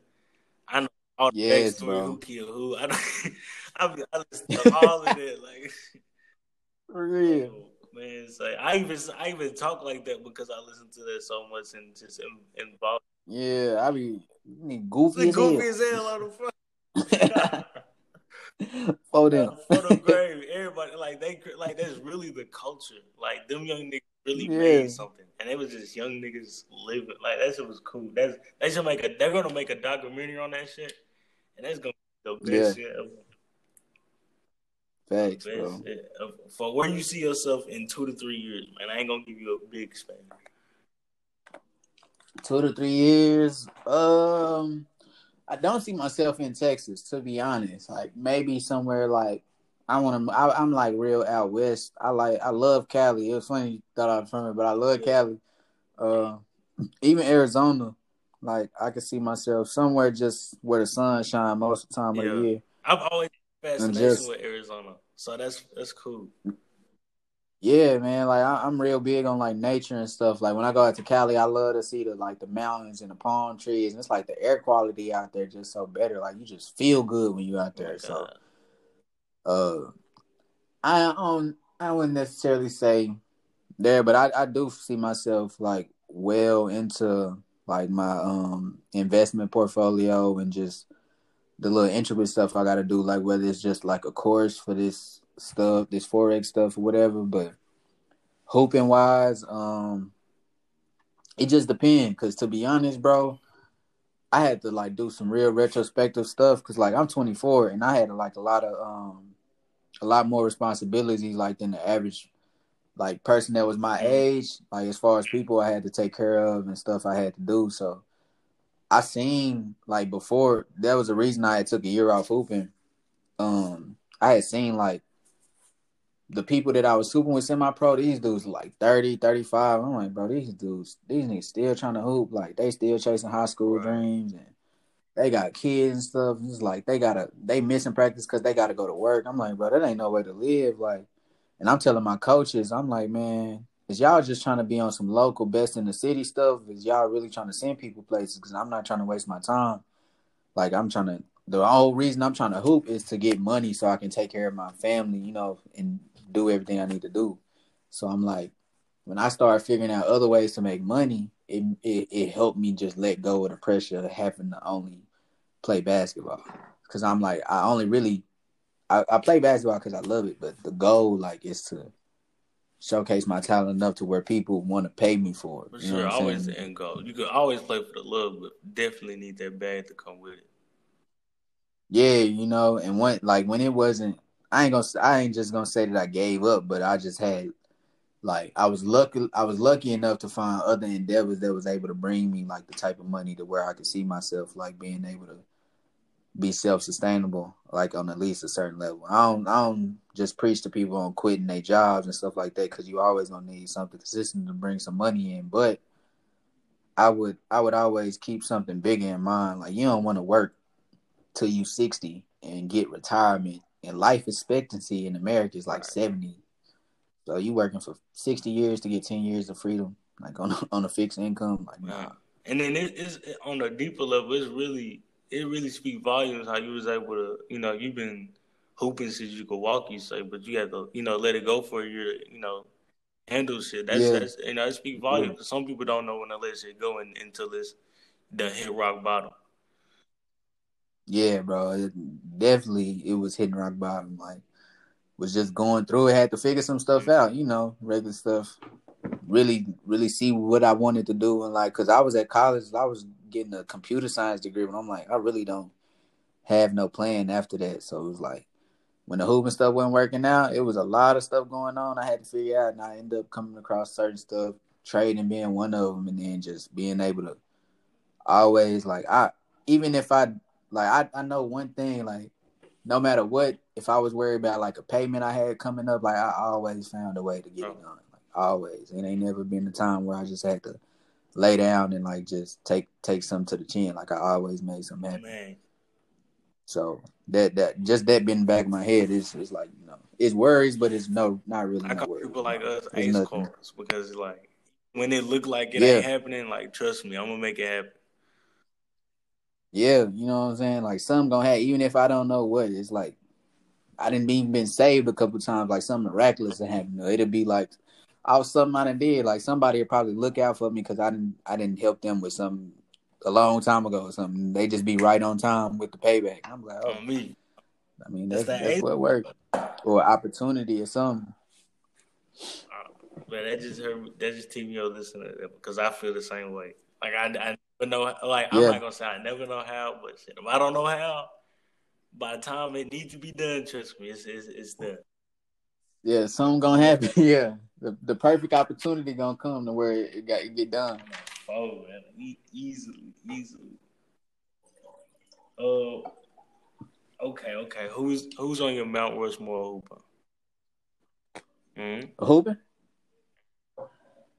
I know all the Yes, backstory, bro. who killed who. I, don't- I, be, I listen to all of it Like, For real. Man, it's like I even I even talk like that because I listen to that so much and just involved. Yeah, I be be goofy as goofy hell. as hell on the front. For them. for the grave, everybody like they like that's really the culture. Like them young niggas really Yeah. made something, and it was just young niggas living. Like that shit was cool. That's they should make a. They're gonna make a documentary on that shit, and that's gonna be the best shit ever. Facts, bro. For where you see yourself in two to three years, man. I ain't gonna give you a big span. Two to three years. Um, I don't see myself in Texas, to be honest. Like maybe somewhere like I want to. I'm like real out west. I like. I love Cali. It was funny you thought I was from it, but I love Cali. Uh, even Arizona. Like I could see myself somewhere just where the sun shines most of the time of the year. I've always fascination just- with Arizona, so that's that's cool. Yeah, man. Like I, I'm real big on like nature and stuff. Like when I go out to Cali, I love to see the like the mountains and the palm trees, and it's like the air quality out there just so better. Like you just feel good when you out Oh there. So, uh, I um I wouldn't necessarily say there, but I I do see myself like well into like my um investment portfolio and just the little intricate stuff I got to do. Like whether it's just like a course for this stuff, this forex stuff or whatever. But hooping wise, um, it just depends. Cause to be honest, bro, I had to like do some real retrospective stuff. Cause like I'm 24 and I had like a lot of um a lot more responsibilities like than the average like person that was my age. Like as far as people I had to take care of and stuff I had to do. So I seen like before that was the reason I had took a year off hooping. Um, I had seen like the people that I was hooping with semi pro, these dudes like 30, 35. I'm like, bro, these dudes, these niggas still trying to hoop. Like they still chasing high school Right. dreams and they got kids and stuff. It's like they gotta they missing practice because they gotta go to work. I'm like, bro, that ain't no way to live. Like, and I'm telling my coaches, I'm like, man, is y'all just trying to be on some local best in the city stuff? Is y'all really trying to send people places? Because I'm not trying to waste my time. Like I'm trying to. The whole reason I'm trying to hoop is to get money so I can take care of my family, you know, and do everything I need to do. So I'm like, when I started figuring out other ways to make money, it it, it helped me just let go of the pressure of having to only play basketball because I'm like I only really I, I play basketball because I love it, but the goal like is to showcase my talent enough to where people want to pay me for it. For sure, always the end goal. You can always play for the love, but definitely need that bag to come with it. Yeah, you know, and when like when it wasn't, I ain't gonna, I ain't just gonna say that I gave up, but I just had like I was lucky, I was lucky enough to find other endeavors that was able to bring me like the type of money to where I could see myself like being able to be self sustainable, like on at least a certain level. I don't I don't just preach to people on quitting their jobs and stuff like that because you always gonna need something consistent to bring some money in. But I would I would always keep something bigger in mind. Like you don't want to work till you sixty and get retirement. And life expectancy in America is like right. seventy. So you working for sixty years to get ten years of freedom, like on a, on a fixed income, like nah. And then it, it's on a deeper level. It's really it really speaks volumes how you was able to, you know, you've been hooping since you could walk, you say, but you had to, you know, let it go for your, you know, handle shit. That's, yeah. that's you know, it speaks volumes. Yeah. Some people don't know when to let shit go in, until it's the hit rock bottom. Yeah, bro. It, definitely, it was hitting rock bottom. Like, was just going through it. Had to figure some stuff out, you know, regular stuff. Really, really see what I wanted to do, and like, cause I was at college, I was getting a computer science degree, but I'm like, I really don't have no plan after that. So it was like when the hooping stuff wasn't working out, it was a lot of stuff going on. I had to figure out, and I ended up coming across certain stuff, trading being one of them, and then just being able to always like I even if I like I, I know one thing like no matter what if I was worried about like a payment I had coming up like I always found a way to get it oh. done like always it ain't never been a time where I just had to lay down and like just take take some to the chin. Like I always made some happen. Man. So that that just that being back in my head is is like you know it's worries, but it's no not really. I call worries. people like us it's ace nothing. cards because like when it look like it yeah. ain't happening, like trust me, I'm gonna make it happen. Yeah, you know what I'm saying. Like some gonna have even if I don't know what it's like. I didn't even been saved a couple times. Like something miraculous to happen. It'll be like I was something I did. Like somebody would probably look out for me because I didn't I didn't help them with something a long time ago or something. They just be right on time with the payback. I'm like, oh, me. I mean, that's, that's, that's what worked. Or opportunity or something. Uh, but that just heard, that just team me listening to because I feel the same way. Like I, I never know. Like I'm not gonna say I never know how, but shit, if I don't know how, by the time it needs to be done, trust me, it's it's, it's done. Yeah, something gonna happen. yeah, the, the perfect opportunity gonna come to where it got it get done. Oh man, e- easily, easily. Uh, okay, okay. Who's who's on your Mount Rushmore hooper? Mm-hmm. Hooper,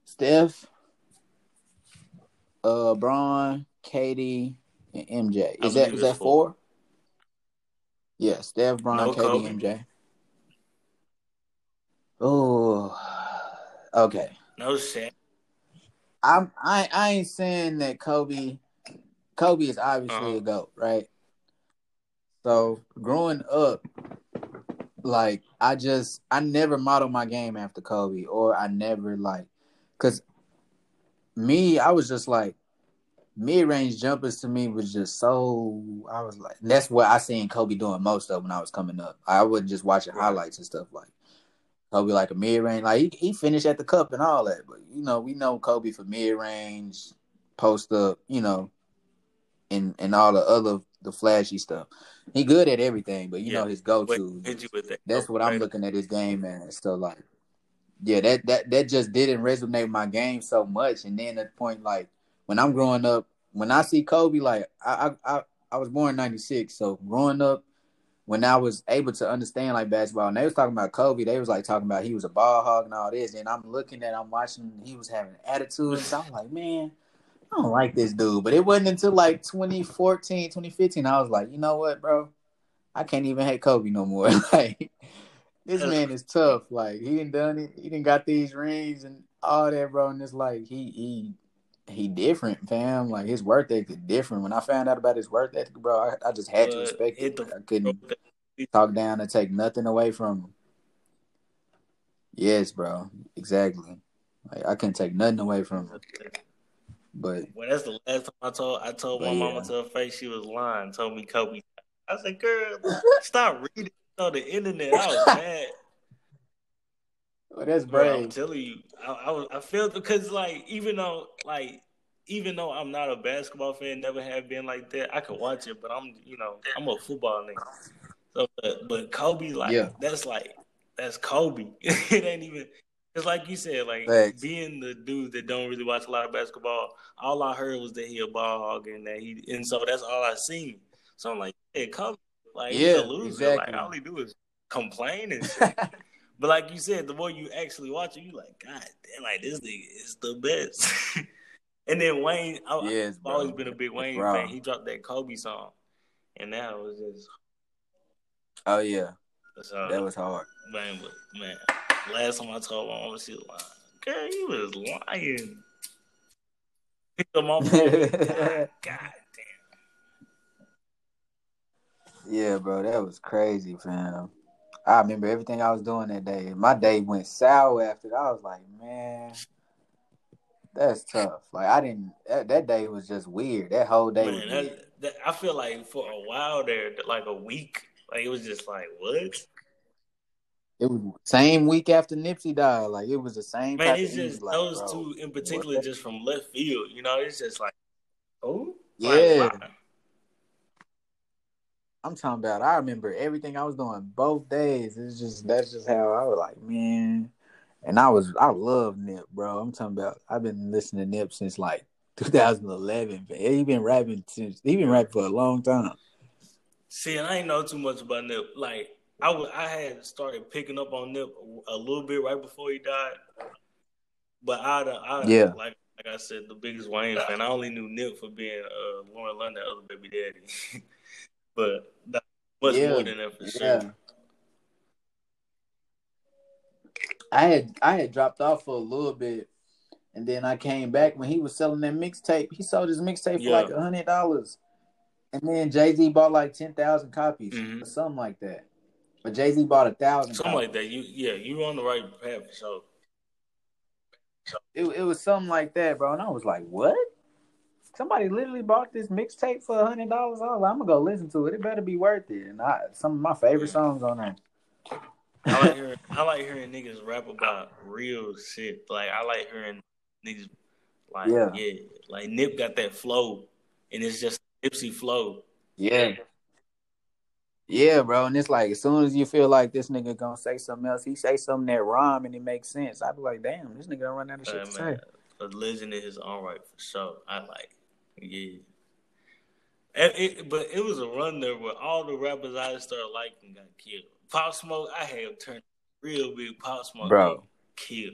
Steph, uh, Bron, KD, and MJ. Is that is that four? four? Yeah, Steph, Bron, no KD, MJ. Oh, okay. No shit. I'm I I ain't saying that Kobe Kobe is obviously uh-huh. a goat, right? So growing up, like I just I never modeled my game after Kobe, or I never like, cause me I was just like mid range jumpers to me was just so I was like that's what I seen Kobe doing most of when I was coming up. I wasn't just watching highlights and stuff like Kobe like a mid range. Like he, he finished at the cup and all that, but you know we know Kobe for mid range, post up, you know, and and all the other the flashy stuff. He good at everything, but you yeah. know his go to. That? That's what I'm looking at his game as. So like, yeah, that that that just didn't resonate with my game so much. And then at the point like when I'm growing up, when I see Kobe, like I I I, I was born '96, so growing up when I was able to understand like basketball, and they was talking about Kobe, they was like talking about he was a ball hog and all this, and I'm looking at, I'm watching, he was having attitude, and so I'm like, man, I don't like this dude. But it wasn't until like 2014, 2015, I was like, you know what, bro, I can't even hate Kobe no more. like this man is tough. Like he didn't done it, he didn't got these rings and all that, bro, and it's like he he he different, fam. Like his work ethic is different. When I found out about his work ethic, bro, I, I just had to respect it. I couldn't talk down and take nothing away from him. Yes, bro. Exactly. Like I couldn't take nothing away from him. But well, that's the last time I told I told my But mama to her face she was lying. Told me Kobe. I said, "Girl, stop reading on the internet." I was mad. Well, that's Bro, I'm brave. telling you, I, I I felt because like even though like even though I'm not a basketball fan, never have been like that. I can watch it, but I'm you know I'm a football nigga. So, but, but Kobe, like Yeah. that's like that's Kobe. it ain't even. It's like you said, like Facts. being the dude that don't really watch a lot of basketball. All I heard was that he a ball hog and that he, and so that's all I seen. So I'm like, hey, Kobe, like he's Yeah, a loser. exactly. Like all he do is complain and shit. But like you said, the more you actually watch it, you like, God damn, like this nigga is the best. and then Wayne, I, Yes, I've always been a big Wayne Bro. fan. He dropped that Kobe song, and that was just Oh yeah, so, that was hard. man. But man, last time I told my mom she was lying. Girl, you was lying. Off. God, God damn. Yeah, bro, that was crazy, fam. I remember everything I was doing that day. My day went sour after that. I was like, man, that's tough. Like I didn't. That, that day was just weird. That whole day Man, that, that, I feel like for a while there, like a week, like it was just like what? It was same week after Nipsey died. Like it was the same. Man, it's just like, those bro, two in particular, just from left field. You know, it's just like, oh, Yeah. Like, I'm talking about. I remember everything I was doing both days. It's just that's just how I was like, man. And I was I love Nip, bro. I'm talking about. I've been listening to Nip since like 2011. Man. He been rapping since he been rapping for a long time. See, and I ain't know too much about Nip. Like, I was, I had started picking up on Nip a, a little bit right before he died. But I, I Yeah. like like I said, the biggest Wayne fan. I only knew Nip for being uh, Lauren London, other baby daddy. but that much Yeah, more than that for yeah. sure. I had I had dropped off for a little bit, and then I came back when he was selling that mixtape. He sold his mixtape for like a hundred dollars, and then Jay Z bought like ten thousand copies Mhm. or something like that. But Jay Z bought a thousand. Something like that. You yeah, you were on the right path So, sure. It, it was something like that, bro. And I was like, what? Somebody literally bought this mixtape for a hundred dollars. I was like, I'm gonna go listen to it. It better be worth it. And I, some of my favorite songs on there. I like hearing I like hearing niggas rap about real shit. Like I like hearing niggas like Yeah. yeah, like Nip got that flow, and it's just Nipsey flow. Yeah. Yeah, bro. And it's like as soon as you feel like this nigga gonna say something else, he say something that rhyme and it makes sense. I be like, damn, this nigga don't run out of shit Uh, to say. man, a legend in his own right for sure. I like, yeah. And it, but it was a run there where all the rappers I started liking got killed. Pop Smoke, I had turned real big. Pop Smoke, Bro. got killed.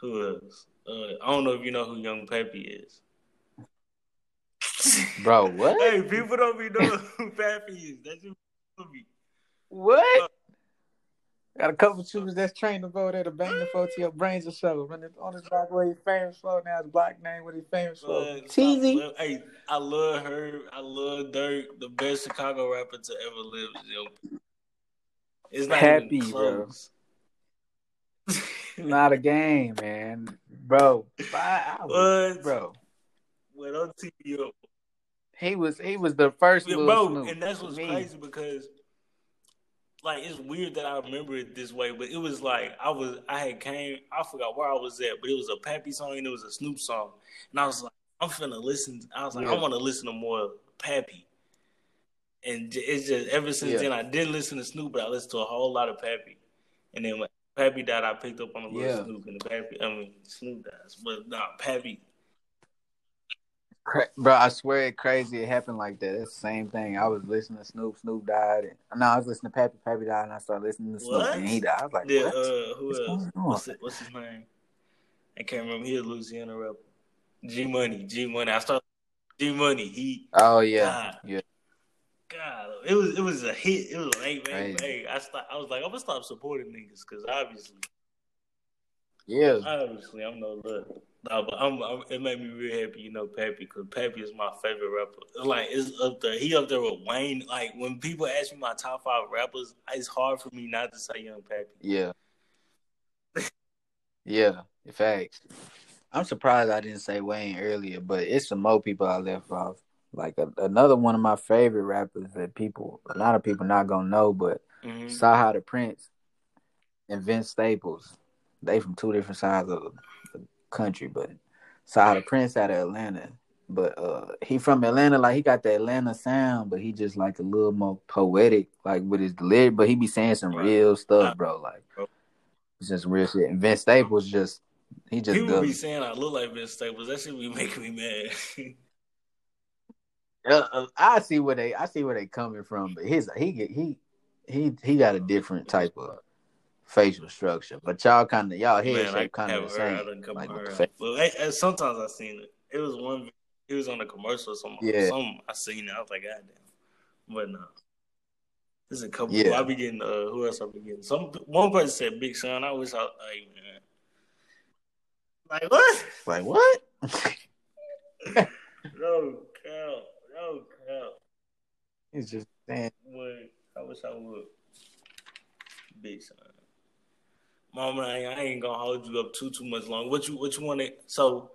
Who else? Uh, I don't know if you know who Young Pappy is. Bro, what? Hey, people don't be knowing who Peppy is. That's who me. What? Got a couple shooters that's trained to go there to bang the phone to your brains or so. Running on his block where he's famous for now, his black name, what he's famous for. Stop. Cheesy. Well, Hey, I love her. I love Durk. The best Chicago rapper to ever live is Young. It's not Happy, even bro. close. Not a game, man. Bro. I, I was- What? bro. Well, don't tee me up. He was he was the first Yeah, little bro, Snoop and that's for what's me. crazy because, like, it's weird that I remember it this way, but it was like I was, I had came, I forgot where I was at, but it was a Pappy song and it was a Snoop song, and I was like, I'm finna listen. I was like, I want to listen to more Pappy, and it's just ever since Yeah. then I didn't listen to Snoop, but I listened to a whole lot of Pappy, and then when Pappy died, I picked up on a little Yeah. Snoop, and the Pappy, I mean Snoop dies, but nah, Pappy. Cra- Bro, I swear it crazy. It happened like that. It's the same thing. I was listening to Snoop. Snoop died. And, no, I was listening to Pappy. Pappy died, and I started listening to Snoop, What? and he died. I was like, Yeah, what? uh, who What's else? What's, it, what's his name? I can't remember. He a Louisiana rapper. G Money, G Money. I started G Money. He, oh yeah, God. yeah. God, it was it was a hit. It was like, man, hey, I st- I was like, I'm gonna stop supporting niggas because obviously, Yeah, obviously, I'm no look. No, but I'm, I'm, it made me real happy, you know, Pappy, because Pappy is my favorite rapper. Like, it's up there. He up there with Wayne. Like, when people ask me my top five rappers, it's hard for me not to say Young Pappy. yeah, yeah. Facts. I'm surprised I didn't say Wayne earlier, but it's some more people I left off. Like a, another one of my favorite rappers that people, a lot of people not gonna know, but mm-hmm. Saha the Prince and Vince Staples. They from two different sides of the country, but the Prince out of Atlanta. But uh he from Atlanta, like he got the Atlanta sound, but he just like a little more poetic, like with his lyric, but he be saying some real stuff, bro. Like it's just real shit. And Vince Staples just he just people be saying I look like Vince Staples. That should be making me mad. uh, I see where they I see where they coming from, but his he he he he got a different type of facial structure. But y'all kind of y'all head shape kind of the same. Like well, sometimes I seen it. It was one It was on a commercial or something. Yeah. Some I seen it. I was like, God damn. But no. There's a couple. Yeah. I be getting. Uh, who else I be getting? Some one person said Big Sean. I wish I. Like, man. Like what? Like what? no cow. No cow. It's just damn. Wait, I wish I would. Big Sean. Mama, I, ain't gonna hold you up too too much long. What you what you want to? So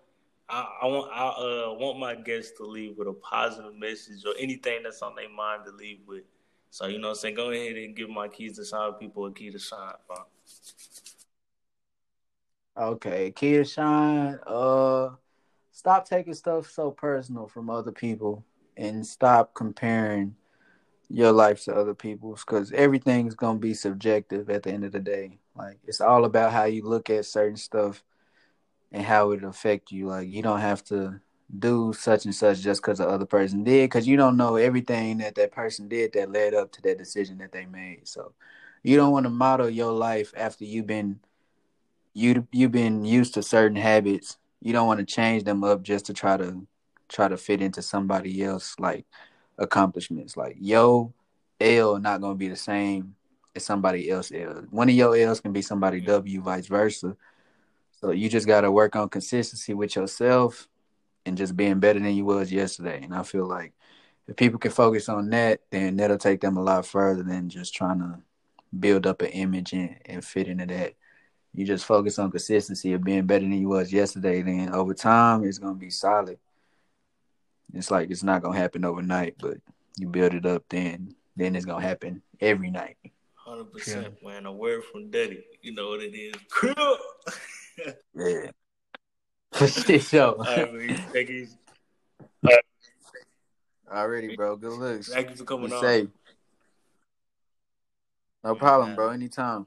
I, I, want I uh, want my guests to leave with a positive message or anything that's on their mind to leave with. So you know, what I'm saying, go ahead and give my keys to shine people a key to shine. Bro. Okay, key to shine. Uh, stop taking stuff so personal from other people, and stop comparing your life to other people's because everything's gonna be subjective at the end of the day. Like it's all about how you look at certain stuff and how it affect you. Like you don't have to do such and such just because the other person did, because you don't know everything that that person did that led up to that decision that they made. So you don't want to model your life after you've been you you've been used to certain habits. You don't want to change them up just to try to try to fit into somebody else like accomplishments. Like yo L not gonna be the same as somebody else L. One of your L's can be somebody W, vice versa. So you just got to work on consistency with yourself and just being better than you was yesterday. And I feel like if people can focus on that, then that'll take them a lot further than just trying to build up an image and, and fit into that. You just focus on consistency of being better than you was yesterday, then over time it's gonna be solid. It's like it's not gonna happen overnight, but you build it up, then then it's gonna happen every night. Hundred percent, man. A word from Daddy. You know what it is. yeah. For sure. thank you. Already, bro. Good looks. Thank you for coming Be on. Safe. No problem, bro. Anytime.